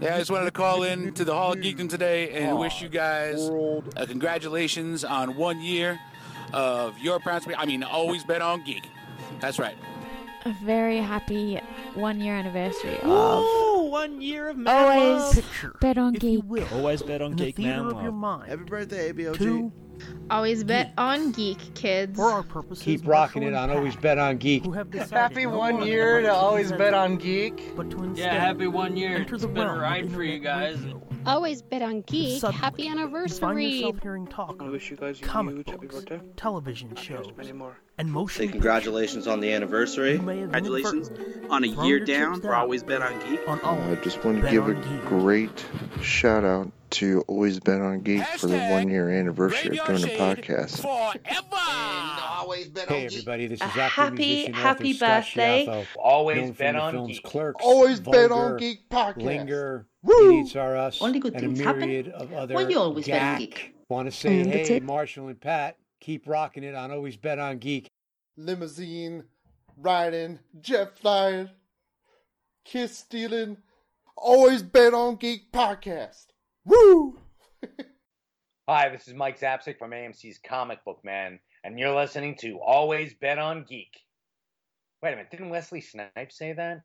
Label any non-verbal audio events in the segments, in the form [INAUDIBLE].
Yeah, I just wanted to call in to the Hall of Geekdom today and wish you guys uh, congratulations on one year of your parents. I mean, always bet on geek. That's right. A very happy one year anniversary of Woo! One year of man always love. bet on if you geek. will. Always bet on in the geek theater man of your love. mind. Happy birthday, ABOG. Two, Always bet on geek, kids. for our purposes, Keep rocking it on and Always Bet on Geek. Who have Happy one longer year to always bet on geek. But to Yeah, happy one year. enter It's the been a ride for you guys. Always bet on geek. Suddenly, Happy you find anniversary. yourself hearing talk I of wish you guys a comic huge happy books, birthday. television shows, Many more. and motion Say congratulations on the anniversary. You may have Congratulations on a year down for Always Bet on Geek. on Uh, I just want to give a Geek. great shout out to Always Bet on Geek for the one year anniversary of doing the podcast. Forever. always bet Hey everybody, this is A actor, happy, musician, happy author birthday. Schiaffo, Always known bet on films Geek. Clerks, Always bet on Geek podcast. Linger, Woo! Are Us, Only good and a things happen myriad of other when you always bet on. Geek. Want to say, mm, And hey. Marshall and Pat, keep rocking it on Always Bet on Geek. Limousine, riding, jet flying, kiss stealing. Always bet on Geek podcast. Woo! [LAUGHS] Hi, this is Mike Zapcic from AMC's Comic Book Man, and you're listening to Always Bet on Geek. Wait a minute, didn't Wesley Snipes say that?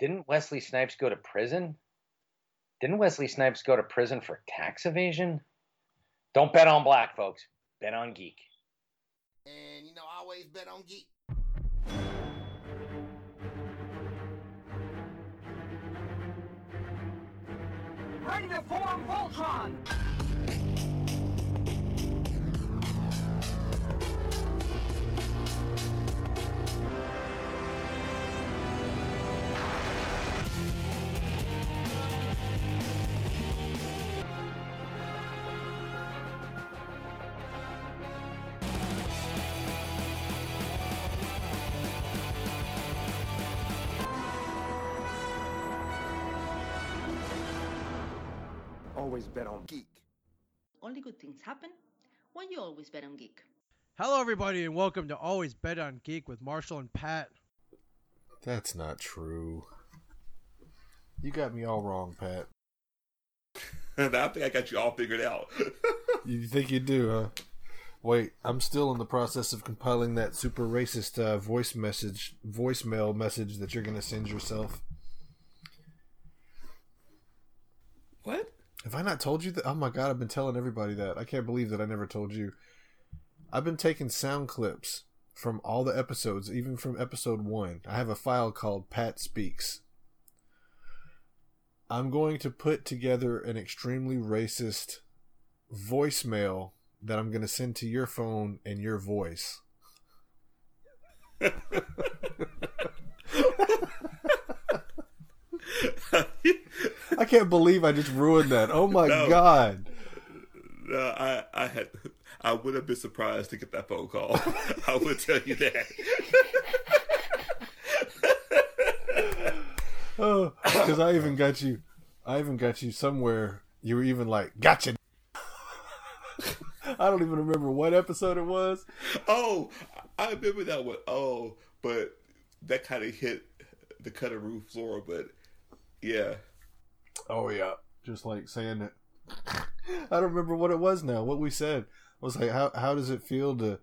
Didn't Wesley Snipes go to prison? Didn't Wesley Snipes go to prison for tax evasion? Don't bet on black, folks. Bet on geek. And you know, I always bet on Geek. Ready to form Voltron! Always bet on Geek. Only good things happen when you always bet on geek. Hello, everybody, and welcome to Always Bet on Geek with Marshall and Pat. That's not true. You got me all wrong, Pat. [LAUGHS] I think I got you all figured out. [LAUGHS] You think you do, huh? Wait, I'm still in the process of compiling that super racist uh, voice message, voicemail message that you're going to send yourself. what? Have I not told you that? Oh my god, I've been telling everybody that. I can't believe that I never told you. I've been taking sound clips from all the episodes, even from episode one. I have a file called Pat Speaks. I'm going to put together an extremely racist voicemail that I'm going to send to your phone and your voice. [LAUGHS] I can't believe I just ruined that. Oh my No. god. No, I, I had, I would have been surprised to get that phone call. [LAUGHS] I would tell you that. Oh, because I even got you. I even got you somewhere. You were even like, "Gotcha." [LAUGHS] I don't even remember what episode it was. Oh, I remember that one. Oh, but that kind of hit the cutting room floor. But yeah, Oh yeah, just like saying it. [LAUGHS] I don't remember what it was now. What we said I was like, "How how does it feel to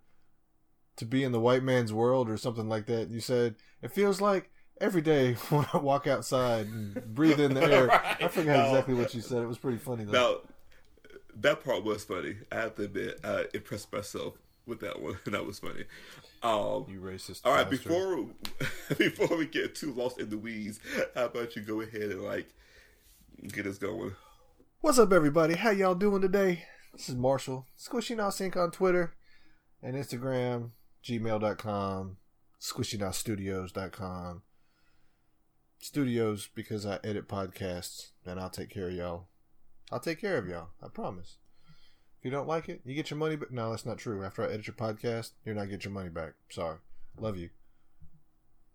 to be in the white man's world or something like that?" You said it feels like every day [LAUGHS] when I walk outside and breathe in the air. [LAUGHS] I Right. forgot No. exactly what you said. It was pretty funny though. now that part was funny. I have to admit, I impressed myself with that one. That was funny. Um, you racist. All right, bastard. before before we get too lost in the weeds, how about you go ahead and like get us going? What's up, everybody? How y'all doing today? This is Marshall. Squishy Now Sync on Twitter and Instagram, gmail.com, squishynowstudios.com. Studios because I edit podcasts and I'll take care of y'all. I'll take care of y'all. I promise. If you don't like it, you get your money back. No, that's not true. After I edit your podcast, you're not getting your money back. Sorry. Love you.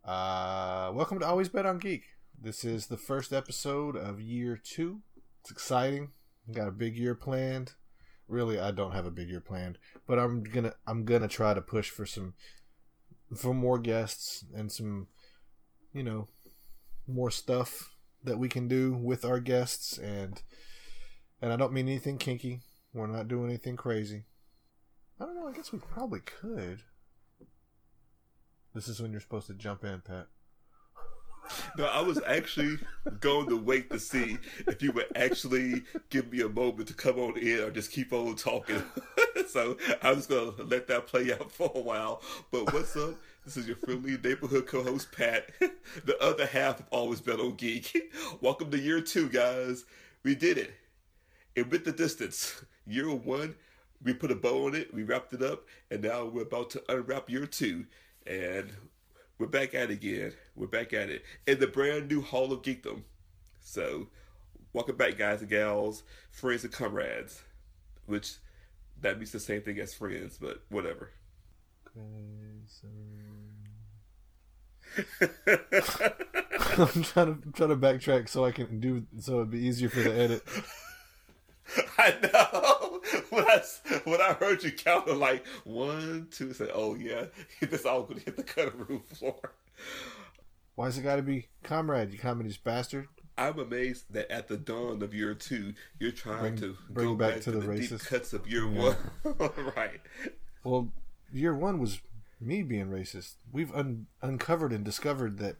Uh, welcome to Always Bet on Geek. This is the first episode of year two. It's exciting. Got a big year planned. Really, I don't have a big year planned, but I'm gonna I'm gonna try to push for some for more guests and some, you know, more stuff, that we can do with our guests, and and I don't mean anything kinky. We're not doing anything crazy. I don't know. I guess we probably could. This is when you're supposed to jump in, Pat. No, I was actually going to wait to see if you would actually give me a moment to come on in or just keep on talking. [LAUGHS] so I was going to let that play out for a while. But what's up? This is your friendly neighborhood co-host Pat, [LAUGHS] the other half of Always Bet on Geek. [LAUGHS] Welcome to year two, guys. We did it. It went the distance. Year one, we put a bow on it, we wrapped it up, and now we're about to unwrap year two. And we're back at it again. We're back at it in the brand new Hall of Geekdom. So, welcome back, guys and gals, friends and comrades. Which that means the same thing as friends, but whatever. [LAUGHS] I'm trying to trying to backtrack so I can do so it'd be easier for the edit. [LAUGHS] I know. [LAUGHS] When I, when I heard you count like one, two, said, "Oh yeah, [LAUGHS] this all gonna hit the cutting room floor." Why's it got to be comrade? You communist bastard. I'm amazed that at the dawn of year two, you're trying Bring- to bring go back back, to to, the the, deep racist. cuts of year Yeah. one. [LAUGHS] right. Well, year one was me being racist. We've un- uncovered and discovered that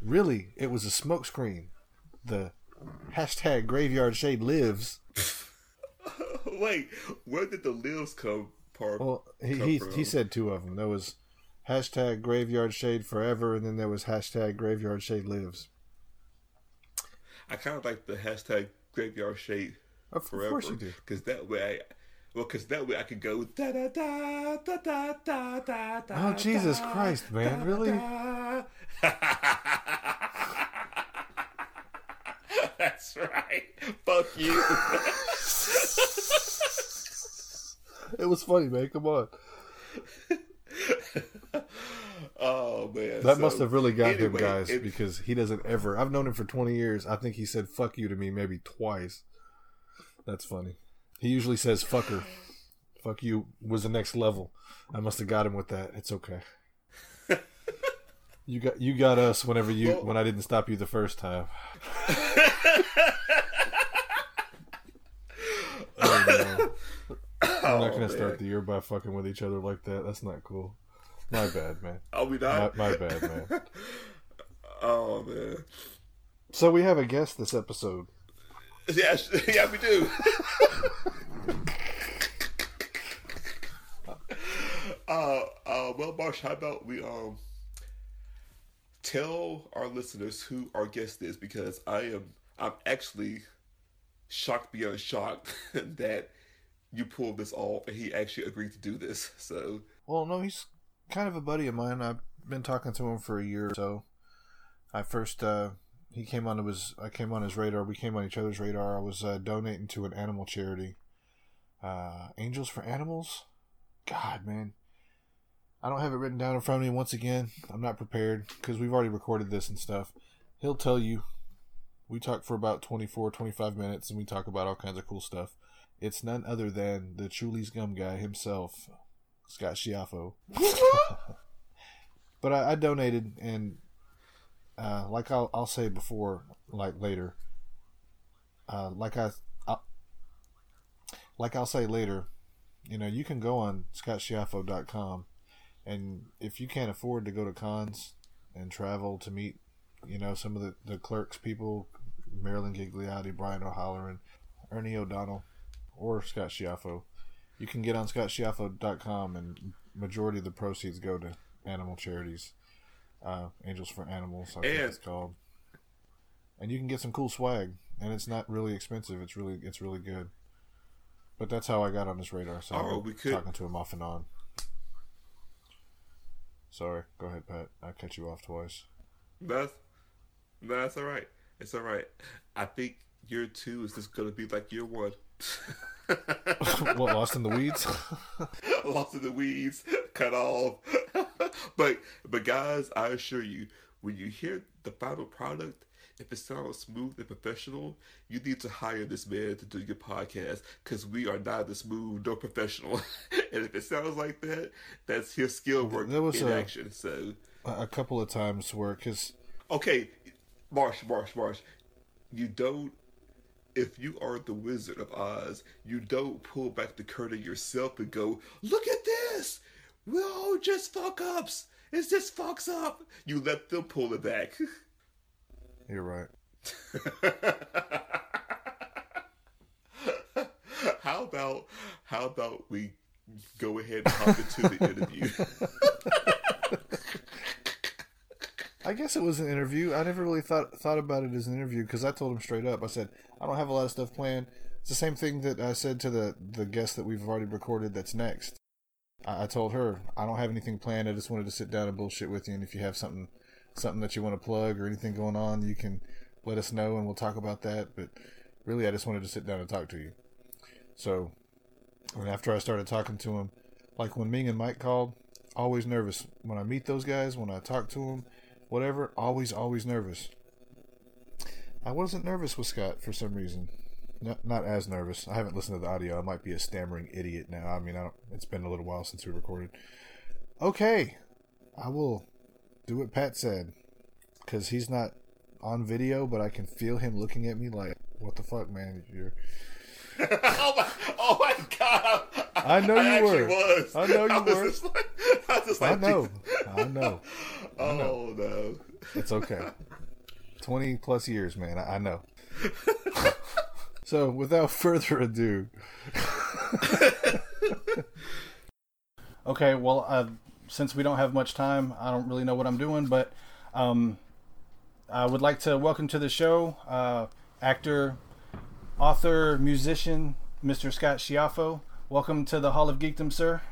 really it was a smokescreen. The hashtag graveyard shade lives. [LAUGHS] wait, where did the lives come part? Well, he he, he, said two of them. There was hashtag Graveyard Shade Forever, and then there was hashtag Graveyard Shade Lives. I kind of like the hashtag Graveyard Shade of Forever. Of course you do, because that way. I, well, because that way I could go da da da da da da da. Oh Jesus Christ, man! really? [LAUGHS] That's right. Fuck you. [LAUGHS] It was funny, man. Come on. oh man, That So, must have really got him, guys, it- because he doesn't ever. I've known him for 20 years. I think he said fuck you to me maybe twice. That's funny. He usually says fucker. Fuck you was the next level. I must have got him with that. It's okay. You got you got us whenever you Well- when I didn't stop you the first time. [LAUGHS] [LAUGHS] Oh, no. We're not Oh, gonna start the year by fucking with each other like that. That's not cool. My bad, man. Oh, we not? My, my bad, man. [LAUGHS] Oh man. So we have a guest this episode. Yeah, sh- yeah, we do. uh, uh, well, Marsh, how about we um tell our listeners who our guest is because I am I'm actually shocked beyond shocked [LAUGHS] that you pulled this off and he actually agreed to do this. So Well, no, he's kind of a buddy of mine. I've been talking to him for a year or so. I first uh, he came onto his I came on his radar. We came on each other's radar. I was uh, donating to an animal charity, uh, Angels for Animals. God, man, I don't have it written down in front of me. Once again, I'm not prepared because we've already recorded this and stuff. He'll tell you. We talk for about 24, 25 minutes, and we talk about all kinds of cool stuff. It's none other than the Chewlies Gum guy himself, Scott Schiaffo. [LAUGHS] but I, I donated, and uh, like I'll, I'll say before, like later, uh, like I, i like I'll say later, you know, you can go on scottschiaffo.com, and if you can't afford to go to cons and travel to meet, you know, some of the, the clerks people, Marilyn Gigliotti, Brian O'Halloran, Ernie O'Donnell, or Scott Schiaffo, you can get on scottschiaffo.com and majority of the proceeds go to animal charities. Uh, Angels for Animals, I think And- it's called. And you can get some cool swag, and it's not really expensive. It's really it's really good. But that's how I got on his radar. So Oh, I'm we could- talking to him off and on. Sorry, go ahead, Pat. I cut you off twice. That's that's all right. It's all right. I think year two is just gonna be like year one. [LAUGHS] what lost in the [LAUGHS] weeds? lost in the weeds, cut off. [LAUGHS] but but guys, I assure you, when you hear the final product, if it sounds smooth and professional, you need to hire this man to do your podcast because we are neither smooth nor professional. [LAUGHS] and if it sounds like that, that's his skill work There was in a- action. So a couple of times where, because okay, Marsh, Marsh, Marsh. you don't if you are the Wizard of Oz, you don't pull back the curtain yourself and go, "Look at this! We're all just fuck ups. It's just fucks up." You let them pull it back. [LAUGHS] You're right. [LAUGHS] how about how about we go ahead and hop into the interview? [LAUGHS] I guess it was an interview. I never really thought thought about it as an interview because I told him straight up. I said I don't have a lot of stuff planned. It's the same thing that I said to the the guest that we've already recorded. That's next. I, I told her I don't have anything planned. I just wanted to sit down and bullshit with you. And if you have something something that you want to plug or anything going on, you can let us know and we'll talk about that. But really, I just wanted to sit down and talk to you. So, and after I started talking to him, like when Ming and Mike called, always nervous when I meet those guys. When I talk to them whatever, always, always nervous. I wasn't nervous with Scott for some reason. Not, not as nervous. I haven't listened to the audio. I might be a stammering idiot now. I mean, I it's been a little while since we recorded. Okay, I will do what Pat said because he's not on video, but I can feel him looking at me like, "What the fuck, man? You're." [LAUGHS] oh my! Oh my god! I, know I you were. Was. I know you I were. Just like, I was just I know. I know. [LAUGHS] I Oh no! It's okay. 20 plus years, man. I, I know. [LAUGHS] so, without further ado. Okay, well, uh, since we don't have much time, I don't really know what I'm doing, but um, I would like to welcome to the show uh, actor, author, musician, Mr. Scott Schiaffo. Welcome to the Hall of Geekdom, sir.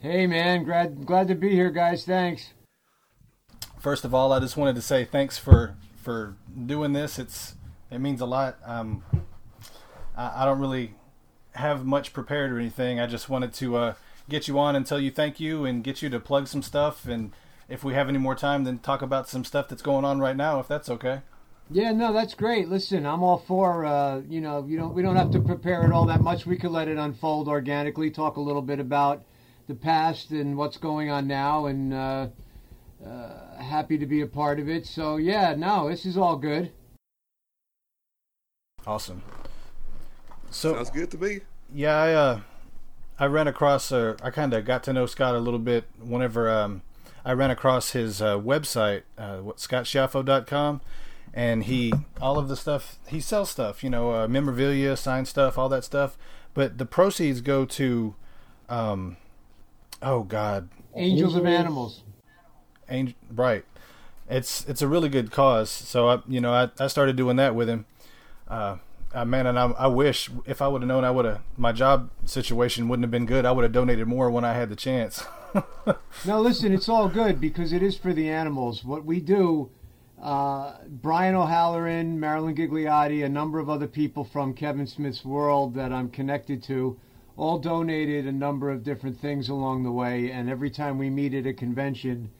Hey man, glad glad to be here, guys. Thanks. First of all, I just wanted to say thanks for for doing this. It's it means a lot. Um, I, I don't really have much prepared or anything. I just wanted to uh, get you on and tell you thank you and get you to plug some stuff. And if we have any more time, then talk about some stuff that's going on right now, if that's okay. Yeah, no, that's great. Listen, I'm all for uh, you know, you don't we don't have to prepare it all that much. We could let it unfold organically. Talk a little bit about the past and what's going on now, and uh, uh, happy to be a part of it. So yeah, no, this is all good. Awesome. So sounds good to me. Yeah, I uh, I ran across, uh, I kind of got to know Scott a little bit whenever um, I ran across his uh, website, uh, what scottschiaffo.com, and he all of the stuff he sells stuff, you know, uh, memorabilia, signed stuff, all that stuff, but the proceeds go to, um, oh God, Angels of Animals. Angel, right. It's it's a really good cause. So I you know I, I started doing that with him. Uh, uh, man, and I, I wish if I would have known I would have my job situation wouldn't have been good. I would have donated more when I had the chance. [LAUGHS] now listen, it's all good because it is for the animals. What we do, uh, Brian O'Halloran, Marilyn Gigliotti, a number of other people from Kevin Smith's world that I'm connected to, all donated a number of different things along the way. And every time we meet at a convention,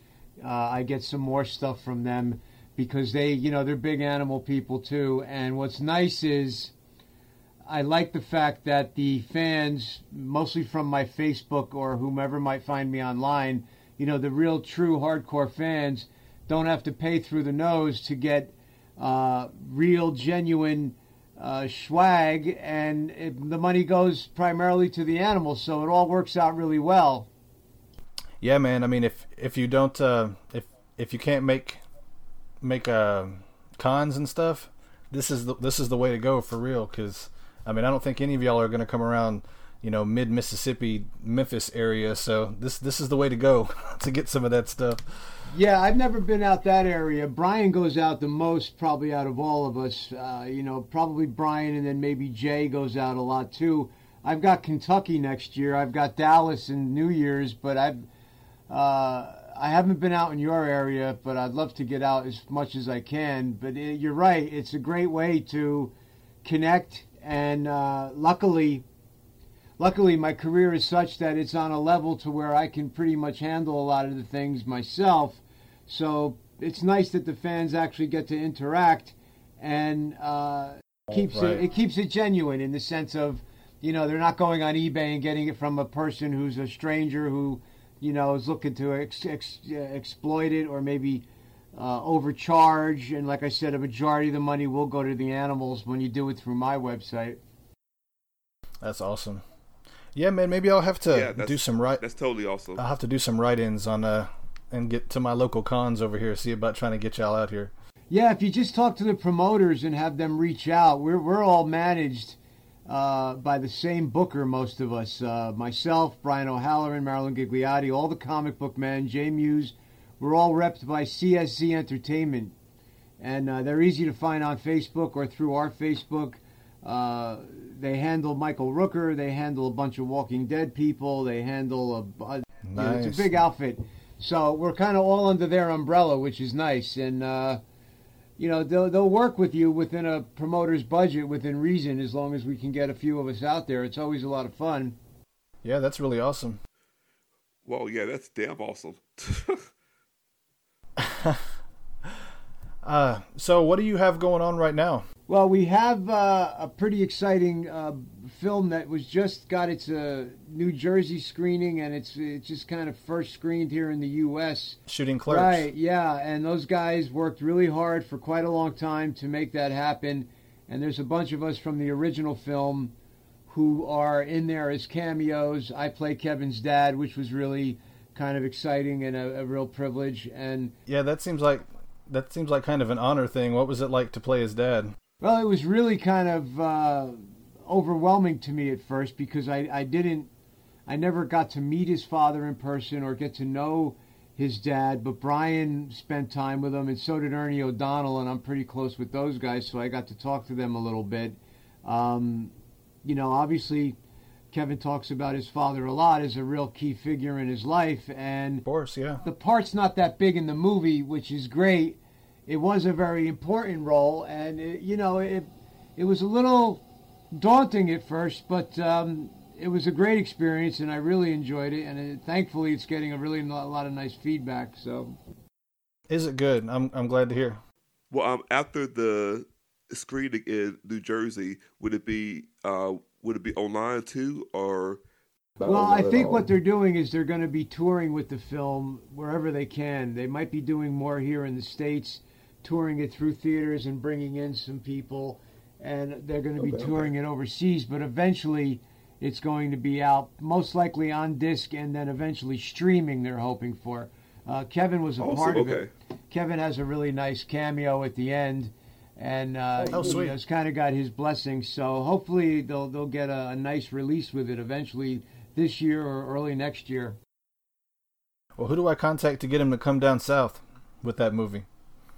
uh, I get some more stuff from them because they, you know, they're big animal people too. And what's nice is I like the fact that the fans, mostly from my Facebook or whomever might find me online, you know, the real true hardcore fans don't have to pay through the nose to get uh, real, genuine uh, swag, and it, the money goes primarily to the animals, so it all works out really well. yeah, man. I mean, if if you don't uh, if if you can't make make uh, cons and stuff, this is the, this is the way to go for real. Because I mean, I don't think any of y'all are going to come around, you know, mid Mississippi, Memphis area. So this this is the way to go [LAUGHS] to get some of that stuff. Yeah, I've never been out that area. Brian goes out the most, probably out of all of us. Uh, you know, probably Brian, and then maybe Jay goes out a lot too. I've got Kentucky next year. I've got Dallas in New Year's, but I've uh, I haven't been out in your area, but I'd love to get out as much as I can. But it, you're right; it's a great way to connect, and uh, luckily, luckily my career is such that it's on a level to where I can pretty much handle a lot of the things myself. So it's nice that the fans actually get to interact, and uh, keeps Right. it, it keeps it genuine in the sense of, you know, they're not going on eBay and getting it from a person who's a stranger who, you know, is looking to ex- ex- uh, exploit it or maybe uh, overcharge. And like I said, a majority of the money will go to the animals when you do it through my website. That's awesome. Yeah, man. Maybe I'll have to Yeah, do some right. That's totally awesome. I'll have to do some write-ins on uh and get to my local cons over here. See about trying to get y'all out here. Yeah, if you just talk to the promoters and have them reach out, we're we're all managed uh, by the same booker, most of us. Uh, myself, Brian O'Halloran, Marilyn Gigliotti, all the comic book men, Jay Mewes. We're all repped by CSC Entertainment, and uh, they're easy to find on Facebook or through our Facebook. Uh, they handle Michael Rooker. They handle a bunch of Walking Dead people. They handle a, a you know, it's a big outfit. So we're kind of all under their umbrella, which is nice. And uh, you know they'll they'll work with you within a promoter's budget, within reason, as long as we can get a few of us out there. It's always a lot of fun. Yeah, that's really awesome. Well, yeah, that's damn awesome. [LAUGHS] Uh, so what do you have going on right now? Well, we have uh, a pretty exciting uh, film that was just got its uh, New Jersey screening, and it's it's just kind of first screened here in the U.S. Shooting clerks. Right, yeah, and those guys worked really hard for quite a long time to make that happen. And there's a bunch of us from the original film who are in there as cameos. I play Kevin's dad, which was really kind of exciting and a, a real privilege. And Yeah, that seems like that seems like kind of an honor thing. What was it like to play his dad? Well, it was really kind of uh, overwhelming to me at first because I, I didn't, I never got to meet his father in person or get to know his dad. But Brian spent time with him, and so did Ernie O'Donnell, and I'm pretty close with those guys, so I got to talk to them a little bit. Um, you know, obviously, Kevin talks about his father a lot as a real key figure in his life, and of course, yeah, the part's not that big in the movie, which is great. It was a very important role, and it, you know, it it was a little daunting at first, but um, it was a great experience, and I really enjoyed it. And it, thankfully, it's getting a really no- a lot of nice feedback. So, Is it good? I'm I'm glad to hear. Well, um, after the screening in New Jersey, would it be uh, would it be online too, or? well, I think what they're doing is they're going to be touring with the film wherever they can. They might be doing more here in the states, touring it through theaters and bringing in some people, and they're going to be Okay, touring it overseas. But eventually, it's going to be out most likely on disc and then eventually streaming. They're hoping for. Uh, Kevin was a Oh, so- part of okay. it. Kevin has a really nice cameo at the end, and uh, Oh, he sweet. has kind of got his blessing. So hopefully they'll they'll get a, a nice release with it eventually this year or early next year. Well, who do I contact to get him to come down south with that movie?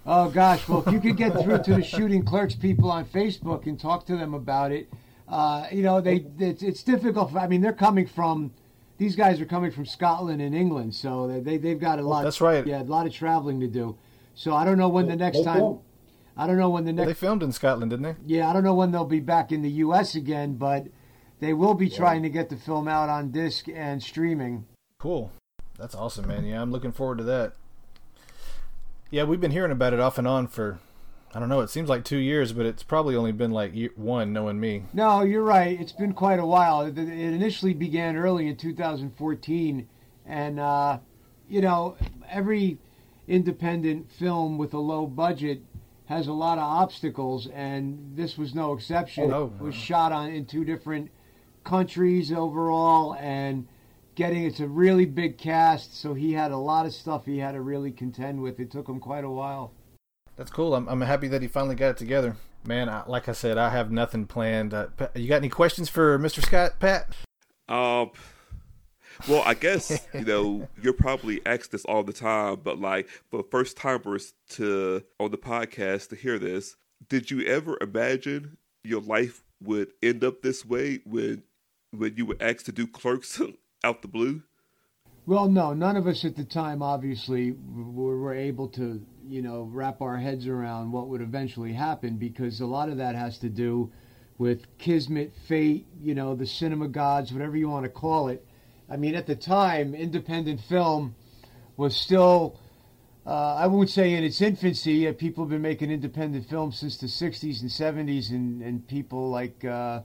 Oh gosh, well if you could get through to the shooting clerks people on Facebook and talk to them about it, uh, you know they it's, it's difficult. For, I mean they're coming from these guys are coming from Scotland and England, so they, they they've got a lot. that's right. Yeah, a lot of traveling to do. So I don't know when the next time. I don't know when the Well, next. they filmed in Scotland, didn't they? Yeah, I don't know when they'll be back in the U.S. again, but they will be trying to get the film out on disc and streaming. Cool. That's awesome, man. Yeah, I'm looking forward to that. Yeah, we've been hearing about it off and on for, I don't know, it seems like two years, but it's probably only been like one, knowing me. No, you're right. It's been quite a while. It it initially began early in 2014, and uh, you know, every independent film with a low budget has a lot of obstacles, and this was no exception. Oh. It was shot on in two different countries overall, and getting it's a really big cast, so he had a lot of stuff he had to really contend with. It took him quite a while. That's cool. I'm, I'm happy that he finally got it together. Man, I, like I said, I have nothing planned. Uh, Pat, you got any questions for Mr. Scott, Pat? Um, well, I guess you know [LAUGHS] you're probably asked this all the time, but like for first timers to on the podcast to hear this, did you ever imagine your life would end up this way when when you were asked to do Clerks [LAUGHS] out the blue? Well, no, none of us at the time obviously were, able to, you know, wrap our heads around what would eventually happen because a lot of that has to do with kismet, fate, you know, the cinema gods, whatever you want to call it. I mean, at the time, independent film was still, uh, I won't say in its infancy. Uh, people have been making independent films since the 60s and 70s, and, and people like. Uh,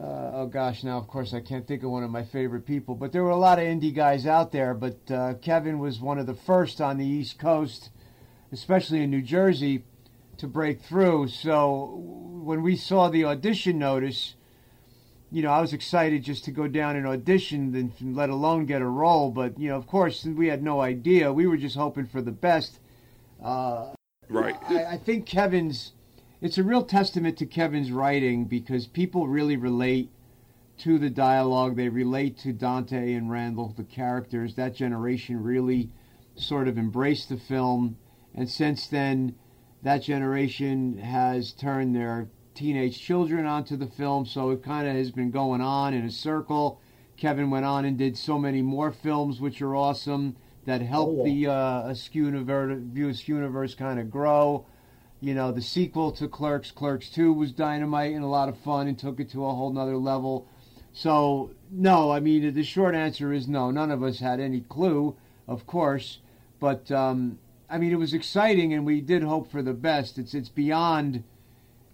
uh, oh gosh, now of course I can't think of one of my favorite people, but there were a lot of indie guys out there. But uh, Kevin was one of the first on the East Coast especially in New Jersey, to break through. So when we saw the audition notice, you know, I was excited just to go down and audition, and let alone get a role. But you know, of course, we had no idea. We were just hoping for the best. Uh, right. I, I think Kevin's. It's a real testament to Kevin's writing because people really relate to the dialogue. They relate to Dante and Randall, the characters. That generation really sort of embraced the film, and since then, that generation has turned their teenage children onto the film. So it kind of has been going on in a circle. Kevin went on and did so many more films, which are awesome, that helped Oh. the uh, Askew universe, Askew universe kind of grow. You know, the sequel to Clerks, Clerks 2, was dynamite and a lot of fun and took it to a whole nother level. So, no, I mean, the short answer is no. None of us had any clue, of course. But, um, I mean, it was exciting and we did hope for the best. It's, it's beyond,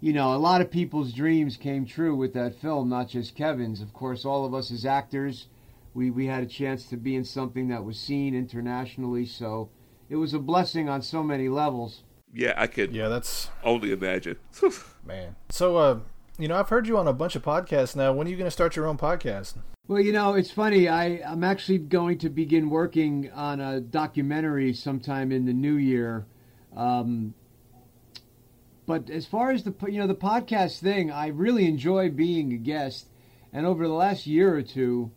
you know, a lot of people's dreams came true with that film, not just Kevin's. Of course, all of us as actors, we, we had a chance to be in something that was seen internationally. So it was a blessing on so many levels. Yeah, I could. Yeah, that's only imagine. [LAUGHS] Man. So, uh, you know, I've heard you on a bunch of podcasts now. When are you going to start your own podcast? Well, you know, it's funny. I, I'm actually going to begin working on a documentary sometime in the new year. Um, but as far as the you know the podcast thing, I really enjoy being a guest, and over the last year or two,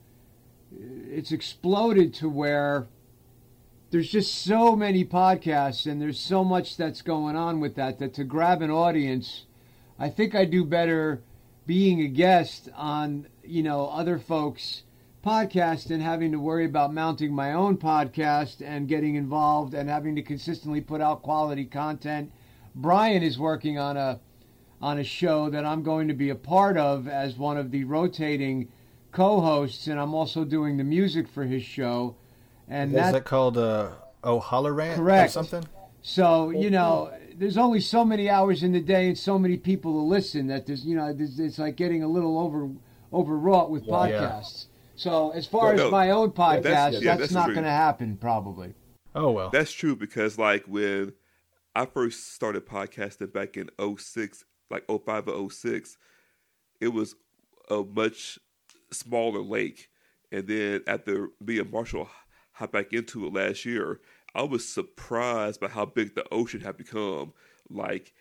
it's exploded to where there's just so many podcasts and there's so much that's going on with that that to grab an audience, I think I do better being a guest on you know other folks podcast and having to worry about mounting my own podcast and getting involved and having to consistently put out quality content. Brian is working on a on a show that I'm going to be a part of as one of the rotating co-hosts and I'm also doing the music for his show. And Is that, that called uh, O'Halloran Correct. or something? so you know, there's only so many hours in the day and so many people to listen that there's you know there's, it's like getting a little over overwrought with Yeah. podcasts. So as far No, as no. my own podcast, that's- that's, yeah, that's not going to happen probably. Oh well. That's true because like when I first started podcasting back in 06, like 05 or 06, it was a much smaller lake. And then after me and Marshall hopped back into it last year, I was surprised by how big the ocean had become. Like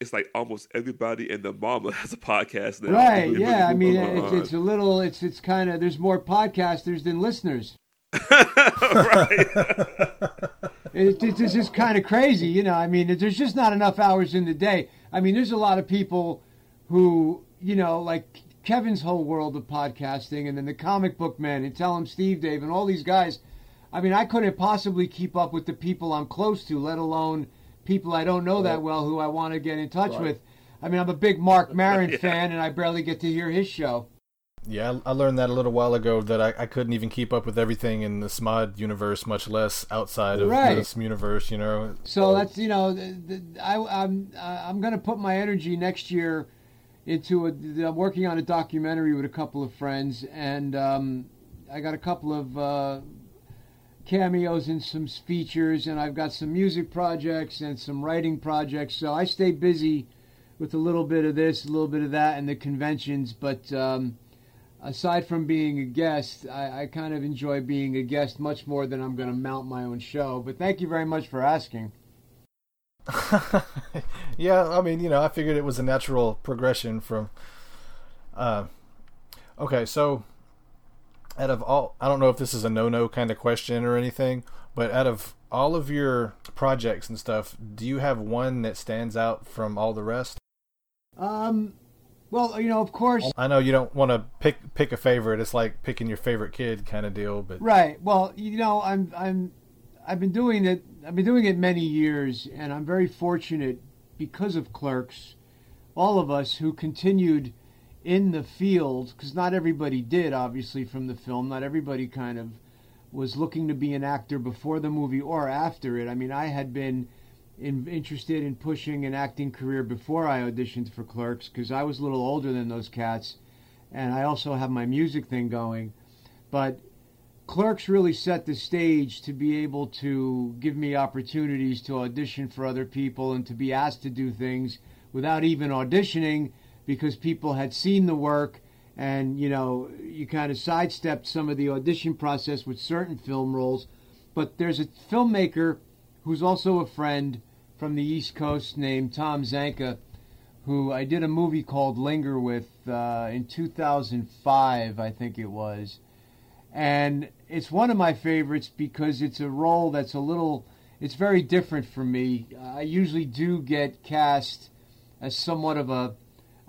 it's like almost everybody and the mama [LAUGHS] has a podcast now. Right? Yeah. I mean, it's, it's a little. It's it's kind of. There's more podcasters than listeners. [LAUGHS] Right. it, it's it's just kind of crazy, you know. I mean, there's just not enough hours in the day. I mean, there's a lot of people who, you know, like Kevin's whole world of podcasting, and then the comic book men, and Tell 'Em Steve, Dave, and all these guys. I mean, I couldn't possibly keep up with the people I'm close to, let alone people I don't know that well who I want to get in touch Right. with. I mean, I'm a big Mark [LAUGHS] Maron Yeah. fan, and I barely get to hear his show. Yeah, I, I learned that a little while ago that I, I couldn't even keep up with everything in the SMOD universe, much less outside of Right. this universe. You know. So that's you know, the, the, I, I'm I'm going to put my energy next year into a. I'm working on a documentary with a couple of friends, and um, I got a couple of uh, cameos and some features, and I've got some music projects and some writing projects. So I stay busy with a little bit of this, a little bit of that, and the conventions. But um, aside from being a guest, I, I kind of enjoy being a guest much more than I'm going to mount my own show. But thank you very much for asking. [LAUGHS] yeah, I mean, you know, I figured it was a natural progression from. Uh, okay, so out of all, I don't know if this is a no-no kind of question or anything, but out of all of your projects and stuff, do you have one that stands out from all the rest? Um, well, you know, of course, I know you don't want to pick pick a favorite. It's like picking your favorite kid kind of deal, but right. Well, you know, I'm I'm I've been doing it. I've been doing it many years, and I'm very fortunate because of Clerks. All of us who continued in the field, because not everybody did, obviously, from the film. Not everybody kind of was looking to be an actor before the movie or after it. I mean, I had been in, interested in pushing an acting career before I auditioned for Clerks because I was a little older than those cats, and I also have my music thing going. But Clerks really set the stage to be able to give me opportunities to audition for other people and to be asked to do things without even auditioning because people had seen the work and you know you kind of sidestepped some of the audition process with certain film roles. But there's a filmmaker who's also a friend from the east coast named tom zanka who i did a movie called linger with uh, in 2005 i think it was. And it's one of my favorites because it's a role that's a little it's very different for me. I usually do get cast as somewhat of a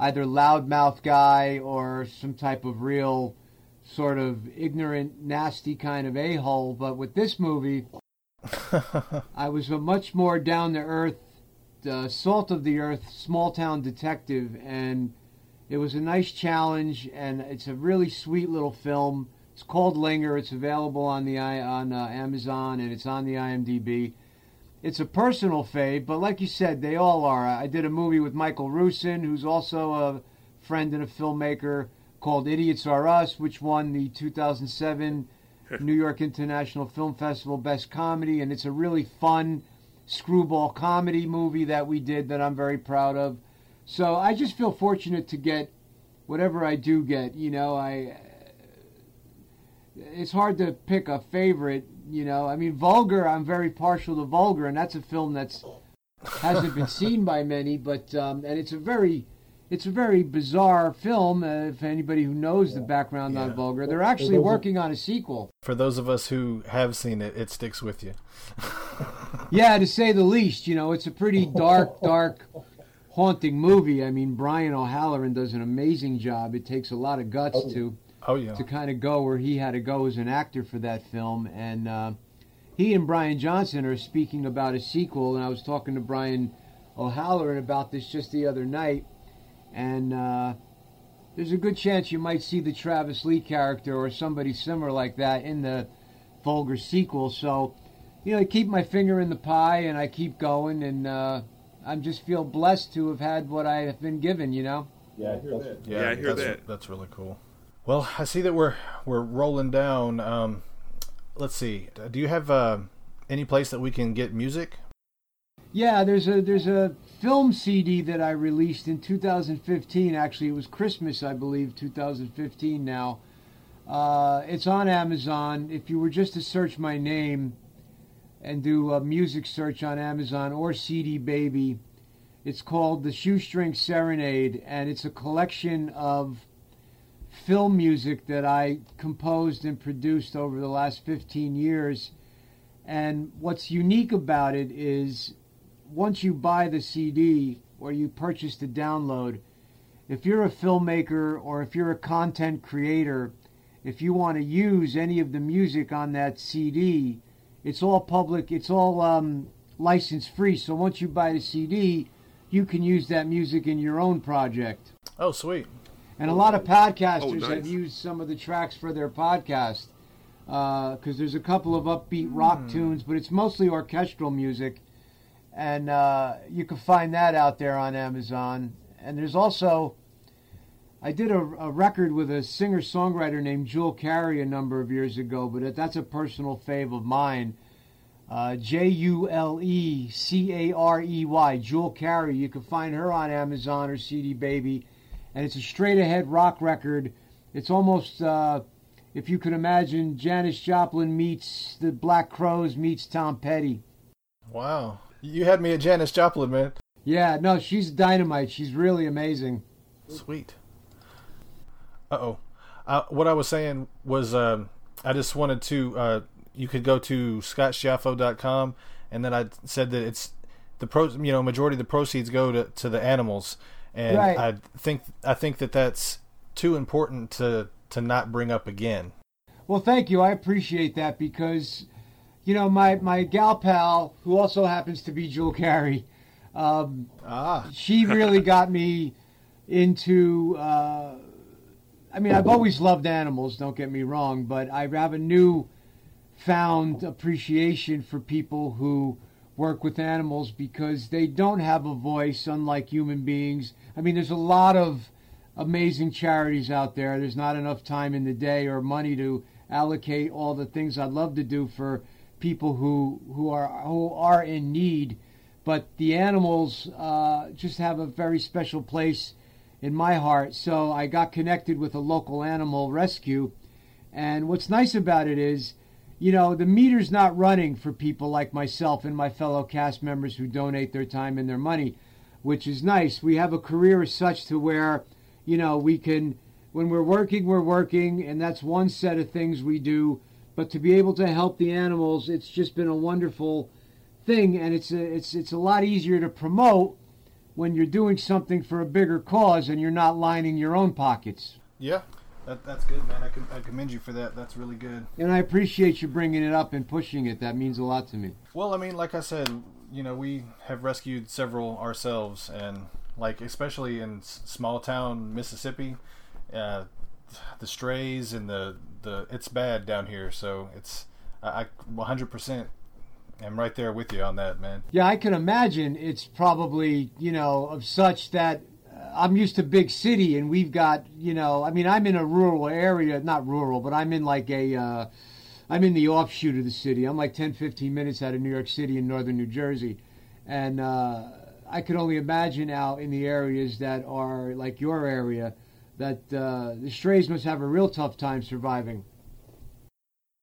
either loudmouth guy or some type of real sort of ignorant, nasty kind of a hole. But with this movie, [LAUGHS] I was a much more down to earth, uh, salt of the earth, small town detective, and it was a nice challenge. And it's a really sweet little film. It's called Linger. It's available on the on uh, Amazon and it's on the IMDb it's a personal fave, but like you said, they all are. I did a movie with Michael Rusin, who's also a friend and a filmmaker, called Idiots Are Us, which won the 2007 [LAUGHS] New York International Film Festival Best Comedy, and it's a really fun screwball comedy movie that we did that I'm very proud of. So I just feel fortunate to get whatever I do get. You know, I it's hard to pick a favorite. You know, I mean, Vulgar. I'm very partial to Vulgar, and that's a film that's hasn't been seen by many, but um, and it's a very it's a very bizarre film. Uh, if anybody who knows the background on Vulgar, they're actually working on a sequel. For those of us who have seen it, it sticks with you. [LAUGHS] yeah, to say the least. You know, it's a pretty dark, dark, haunting movie. I mean, Brian O'Halloran does an amazing job. It takes a lot of guts to Oh yeah. to kind of go where he had to go as an actor for that film. And uh, he and Bryan Johnson are speaking about a sequel. And I was talking to Brian O'Halloran about this just the other night. And uh, there's a good chance you might see the Travis Lee character or somebody similar like that in the Vulgar sequel. So, you know, I keep my finger in the pie and I keep going. And uh, I just feel blessed to have had what I have been given, you know? Yeah, I hear that. Yeah, I hear that's, that. That's really cool. Well, I see that we're we're rolling down. Um, let's see. Do you have uh, any place that we can get music? Yeah, there's a there's a film CD that I released in 2015. Actually, it was Christmas, I believe, 2015. Now, uh, it's on Amazon. If you were just to search my name and do a music search on Amazon or CD Baby, it's called the Shoestring Serenade, and it's a collection of film music that I composed and produced over the last 15 years. And what's unique about it is once you buy the CD or you purchase the download, if you're a filmmaker or if you're a content creator, if you want to use any of the music on that CD, it's all public, it's all um, license free. So once you buy the CD, you can use that music in your own project. Oh, sweet. And a lot of podcasters Oh, nice. have used some of the tracks for their podcast because there's a couple of upbeat rock tunes, but it's mostly orchestral music. And uh, you can find that out there on Amazon. And there's also, I did a, a record with a singer songwriter named Jule Carey a number of years ago, but that's a personal fave of mine. Uh, J U L E C A R E Y, Jule Carey. You can find her on Amazon or CD Baby and it's a straight ahead rock record. It's almost, uh, if you could imagine, Janis Joplin meets the Black Crowes meets Tom Petty. Wow. You had me at Janis Joplin, man. Yeah, no, she's dynamite. She's really amazing. Sweet. Uh-oh. Uh What I was saying was, um, I just wanted to. Uh, you could go to scottschiaffo.com, and then I said that it's the pro. You know, majority of the proceeds go to to the animals, and Right. I think I think that that's too important to to not bring up again. Well, thank you. I appreciate that because, you know, my, my gal pal, who also happens to be Jule Carey, um, ah. she really [LAUGHS] got me into. Uh, I mean, I've always loved animals, don't get me wrong, but I have a new found appreciation for people who work with animals because they don't have a voice, unlike human beings. I mean, there's a lot of amazing charities out there. There's not enough time in the day or money to allocate all the things I'd love to do for people who who are who are in need. But the animals uh, just have a very special place in my heart. So I got connected with a local animal rescue, and what's nice about it is, you know, the meter's not running for people like myself and my fellow cast members who donate their time and their money, which is nice. We have a career as such to where, you know, we can when we're working, we're working, and that's one set of things we do. But to be able to help the animals, it's just been a wonderful thing, and it's a, it's it's a lot easier to promote when you're doing something for a bigger cause and you're not lining your own pockets. Yeah, that, that's good, man. I, com- I commend you for that. That's really good. And I appreciate you bringing it up and pushing it. That means a lot to me. Well, I mean, like I said, you know, we have rescued several ourselves, and like especially in s- small town Mississippi, uh, the strays and the the it's bad down here. So it's I, I 100% am right there with you on that, man. Yeah, I can imagine it's probably, you know, of such that I'm used to big city and we've got, you know, I mean, I'm in a rural area, not rural, but I'm in like a, uh, I'm in the offshoot of the city. I'm like 10, 15 minutes out of New York City in northern New Jersey. And uh, I could only imagine out in the areas that are like your area that uh, the strays must have a real tough time surviving.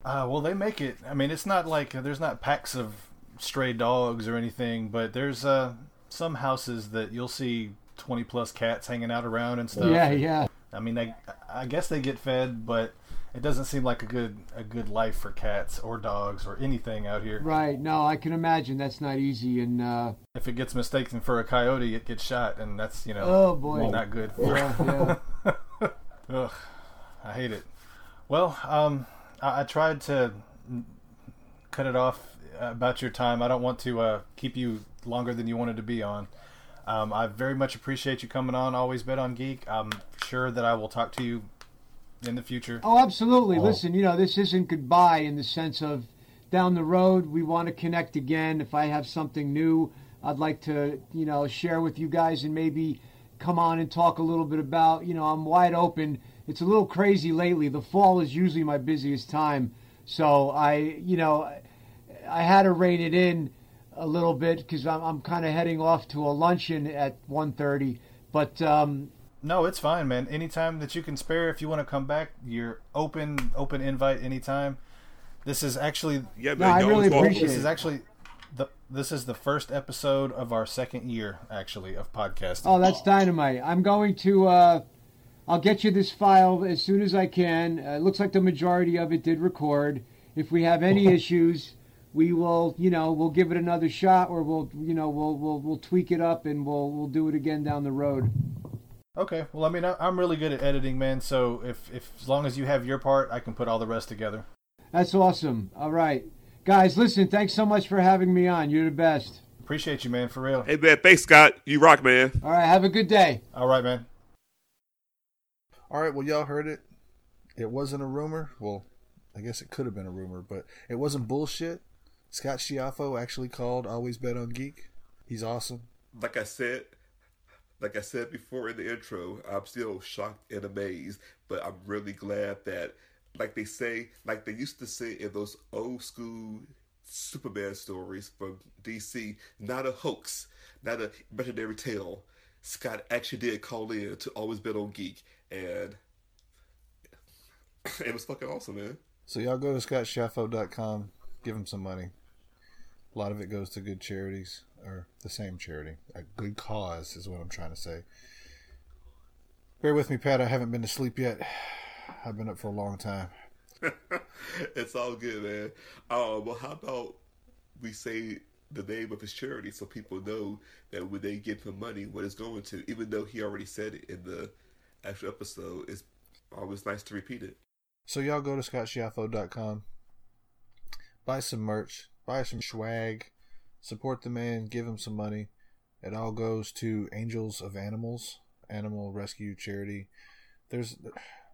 Uh, well, they make it. I mean, it's not like there's not packs of stray dogs or anything, but there's uh, some houses that you'll see 20 plus cats hanging out around and stuff. Yeah, yeah. I mean, they, I guess they get fed, but it doesn't seem like a good a good life for cats or dogs or anything out here. Right. No, I can imagine that's not easy. And uh, If it gets mistaken for a coyote, it gets shot, and that's you know, Oh, boy. not good. For Yeah, [LAUGHS] Ugh, I hate it. Well, um, I, I tried to cut it off about your time. I don't want to uh, keep you longer than you wanted to be on. Um, I very much appreciate you coming on. Always bet on geek. I'm sure that I will talk to you in the future. Oh, absolutely. Listen, you know, this isn't goodbye in the sense of down the road we want to connect again. If I have something new, I'd like to, you know, share with you guys and maybe come on and talk a little bit about. You know, I'm wide open. It's a little crazy lately. The fall is usually my busiest time, so I, you know, I had to rein it in a little bit because I'm, I'm kind of heading off to a luncheon at 1.30. But um, No, it's fine, man. Anytime that you can spare, if you want to come back, you're open, open invite anytime. This is actually Yeah, No, I really appreciate This is actually the this is the first episode of our second year actually of podcasting. Oh, that's dynamite. I'm going to. Uh, I'll get you this file as soon as I can. Uh, it looks like the majority of it did record. If we have any [LAUGHS] issues, we will, you know, we'll give it another shot, or we'll, you know, we'll we'll we'll tweak it up and we'll we'll do it again down the road. Okay. Well, I mean, I, I'm really good at editing, man. So if if as long as you have your part, I can put all the rest together. That's awesome. All right, guys, listen. Thanks so much for having me on. You're the best. Appreciate you, man, for real. Hey man, thanks Scott. You rock, man. All right, have a good day. All right, man. All right, well, y'all heard it. It wasn't a rumor. Well, I guess it could have been a rumor, but it wasn't bullshit. Scott Schiaffo actually called Always Bet on Geek. He's awesome. Like I said, like I said before in the intro, I'm still shocked and amazed, but I'm really glad that, like they say, like they used to say in those old school Superman stories from DC, not a hoax, not a imaginary tale. Scott actually did call in to always bet on geek, and [LAUGHS] it was fucking awesome, man. So y'all go to scottschiaffo.com, give him some money. A lot of it goes to good charities, or the same charity. A good cause is what I'm trying to say. Bear with me, Pat. I haven't been to sleep yet. I've been up for a long time. [LAUGHS] it's all good, man. Uh, well, how about we say the name of his charity so people know that when they give him money, what it's going to, even though he already said it in the actual episode, it's always nice to repeat it. So y'all go to scottschiaffo.com, buy some merch, buy some swag, support the man, give him some money. It all goes to Angels of Animals, animal rescue charity. There's,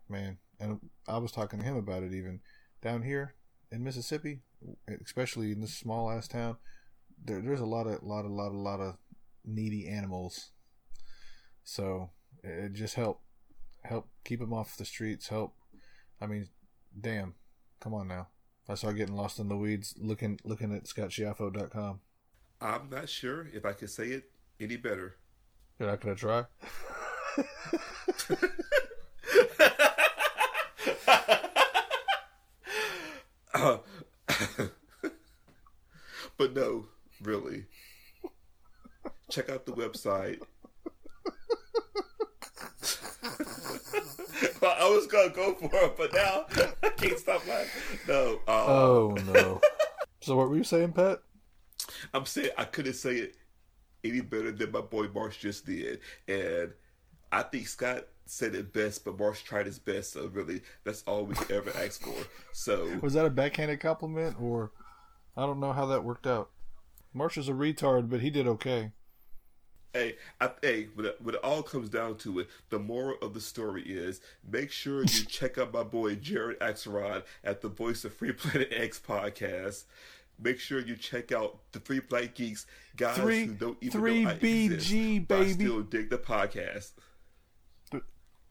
man, and I was talking to him about it even down here in Mississippi, especially in this small ass town. There, there's a lot of, lot of, lot of, lot of needy animals. So it just help, help keep them off the streets. Help I mean, damn, Come on now. I start getting lost in the weeds, looking looking at scottschiaffo.com. I'm not sure if I could say it any better. You're not gonna try? Uh, [LAUGHS] but no, really. Check out the website. I was gonna go for it, but now [LAUGHS] I can't stop laughing. No. Uh, Oh [LAUGHS] no. so what were you saying, Pat? I'm saying I couldn't say it any better than my boy Marsh just did, and I think Scott said it best, but Marsh tried his best. So really, that's all we could ever ask for. So Was that a backhanded compliment or I don't know how that worked out. Marsh is a retard, but he did okay. Hey, I, hey, when it, when it all comes down to it, the moral of the story is make sure you [LAUGHS] check out my boy Jared Axelrod at the Voice of Free Planet X podcast. Make sure you check out the Three Black Geeks guys Three- who don't even three know I BG, exist, but I baby. still dig the podcast.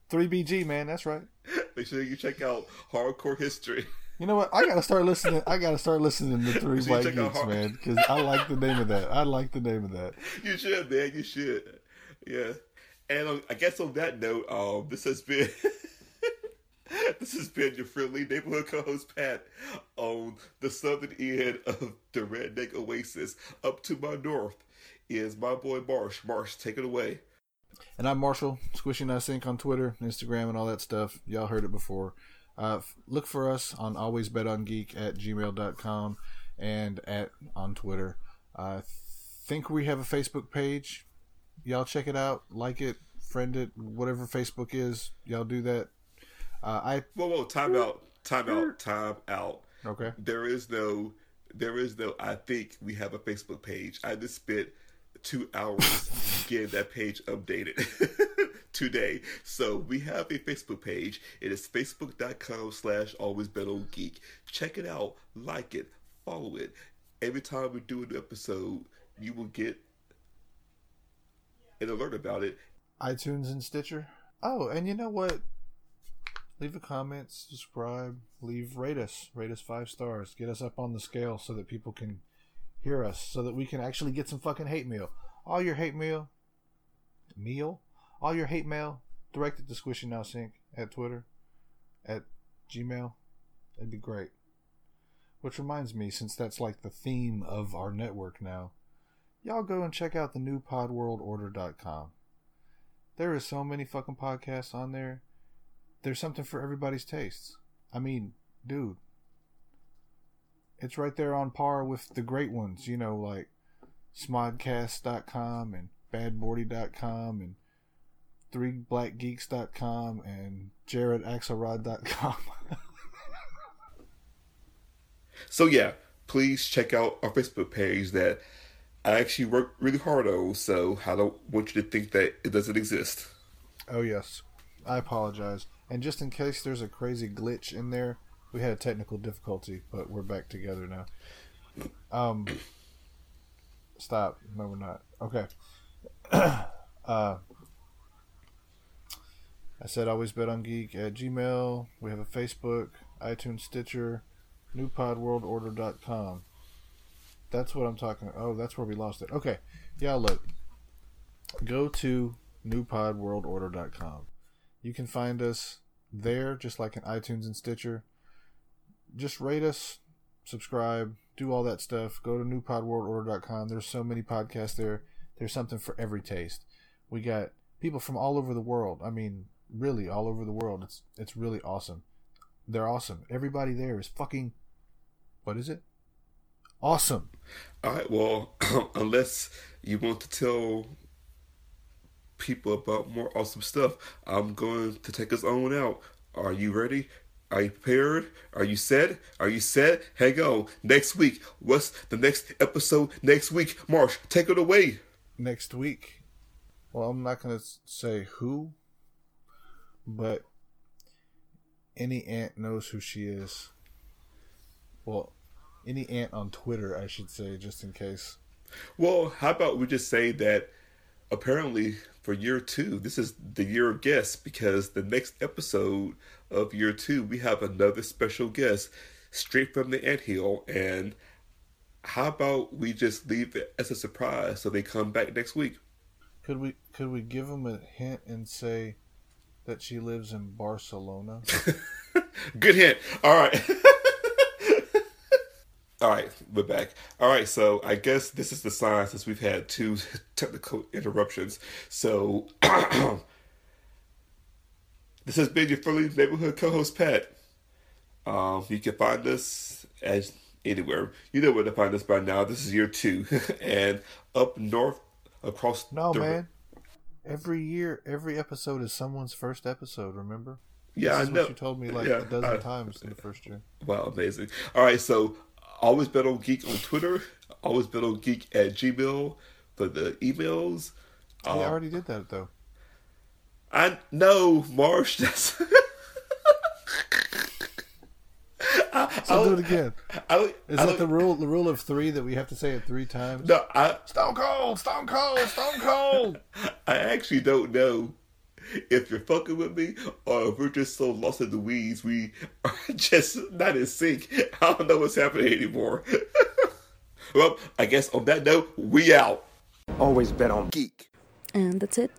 Three BG man, that's right. [LAUGHS] Make sure you check out Hardcore History. You know what? I gotta start listening. I gotta start listening to Three [LAUGHS] So you Black check out Geeks, man, because I like the name of that. I like the name of that. [LAUGHS] You should, man. You should. Yeah. And um, I guess on that note, um, this has been [LAUGHS] this has been your friendly neighborhood co-host Pat on the southern end of the Redneck Oasis. Up to my north is my boy Marsh. Marsh, take it away. And I'm Marshall, Squishy Nice Ink on Twitter, Instagram, and all that stuff. Y'all heard it before. Uh, look for us on alwaysbetongeek at gmail.com and at on Twitter. I think we have a Facebook page. Y'all check it out, like it, friend it, whatever Facebook is. Y'all do that. Uh, I Whoa, whoa, time out, time out, time out. Okay. There is no, there is no. I think we have a Facebook page. I just spent two hours [LAUGHS] getting that page updated [LAUGHS] today. So we have a Facebook page. It is facebook.com slash geek. Check it out, like it, follow it. Every time we do an episode, you will get an alert about it. iTunes and Stitcher. Oh, and you know what? Leave a comment, subscribe, leave rate us, rate us five stars, get us up on the scale so that people can hear us, so that we can actually get some fucking hate mail. All your hate mail, meal, all your hate mail, directed to Squishy Now Sync at Twitter, at Gmail. That'd be great. Which reminds me, since that's like the theme of our network now, y'all go and check out the new podworldorder.com. There is so many fucking podcasts on there. There's something for everybody's tastes. I mean, dude, it's right there on par with the great ones, you know, like smodcast.com and badbordy.com and threeblackgeeks.com and jaredaxelrod.com. So yeah, please check out our Facebook page that I actually worked really hard on. So I don't want you to think that it doesn't exist. Oh yes, I apologize. And just in case there's a crazy glitch in there, we had a technical difficulty, but we're back together now. Um, [COUGHS] stop. No, we're not. Okay. [COUGHS] uh, I said always bet on geek at Gmail. We have a Facebook, iTunes, Stitcher, newpodworldorder.com. That's what I'm talking. Oh, that's where we lost it. Okay. Yeah, look. Go to newpodworldorder.com. You can find us there, just like in iTunes and Stitcher. Just rate us, subscribe, do all that stuff. Go to newpodworldorder.com. There's so many podcasts there. There's something for every taste. We got people from all over the world. I mean, really all over the world. It's it's really awesome. They're awesome. Everybody there is fucking what is it? Awesome. All right. Well, [CLEARS THROAT] unless you want to tell people about more awesome stuff, I'm going to take us on out. Are you ready? Are you prepared? Are you set? Are you set? Hang on. Next week. What's the next episode next week? Marsh, take it away. next week. Well, I'm not going to say who, but any ant knows who she is. Well, any ant on Twitter, I should say, just in case. Well, how about we just say that apparently for year two, this is the year of guests because the next episode of year two, we have another special guest. straight from the anthill. And how about we just leave it as a surprise so they come back next week? Could we could we give them a hint and say that she lives in Barcelona? [LAUGHS] Good hint. All right. [LAUGHS] All right, we're back. All right, so I guess this is the sign since we've had two [LAUGHS] technical interruptions. So [CLEARS THROAT] this has been your friendly neighborhood co-host Pat. Um, you can find us as anywhere. You know where to find us by now. This is year two, and up north across. No, the, man. Every year, every episode is someone's first episode. Remember? Yeah, I know. What you told me like Yeah, a dozen I- times in the first year. [LAUGHS] Wow, amazing. All right, so always bet on geek on Twitter. Always bet on geek at Gmail for the emails. Hey, I Um, already did that though. I know, Marsh. [LAUGHS] That's. [LAUGHS] So I'll, do it again. [LAUGHS] I don't, Is I that the rule? The rule of three that we have to say it three times? No, I Stone Cold, Stone Cold, Stone Cold. [LAUGHS] I actually don't know if you're fucking with me or if we're just so lost in the weeds we are just not in sync. I don't know what's happening anymore. well, I guess on that note, we out. Always bet on geek. And that's it.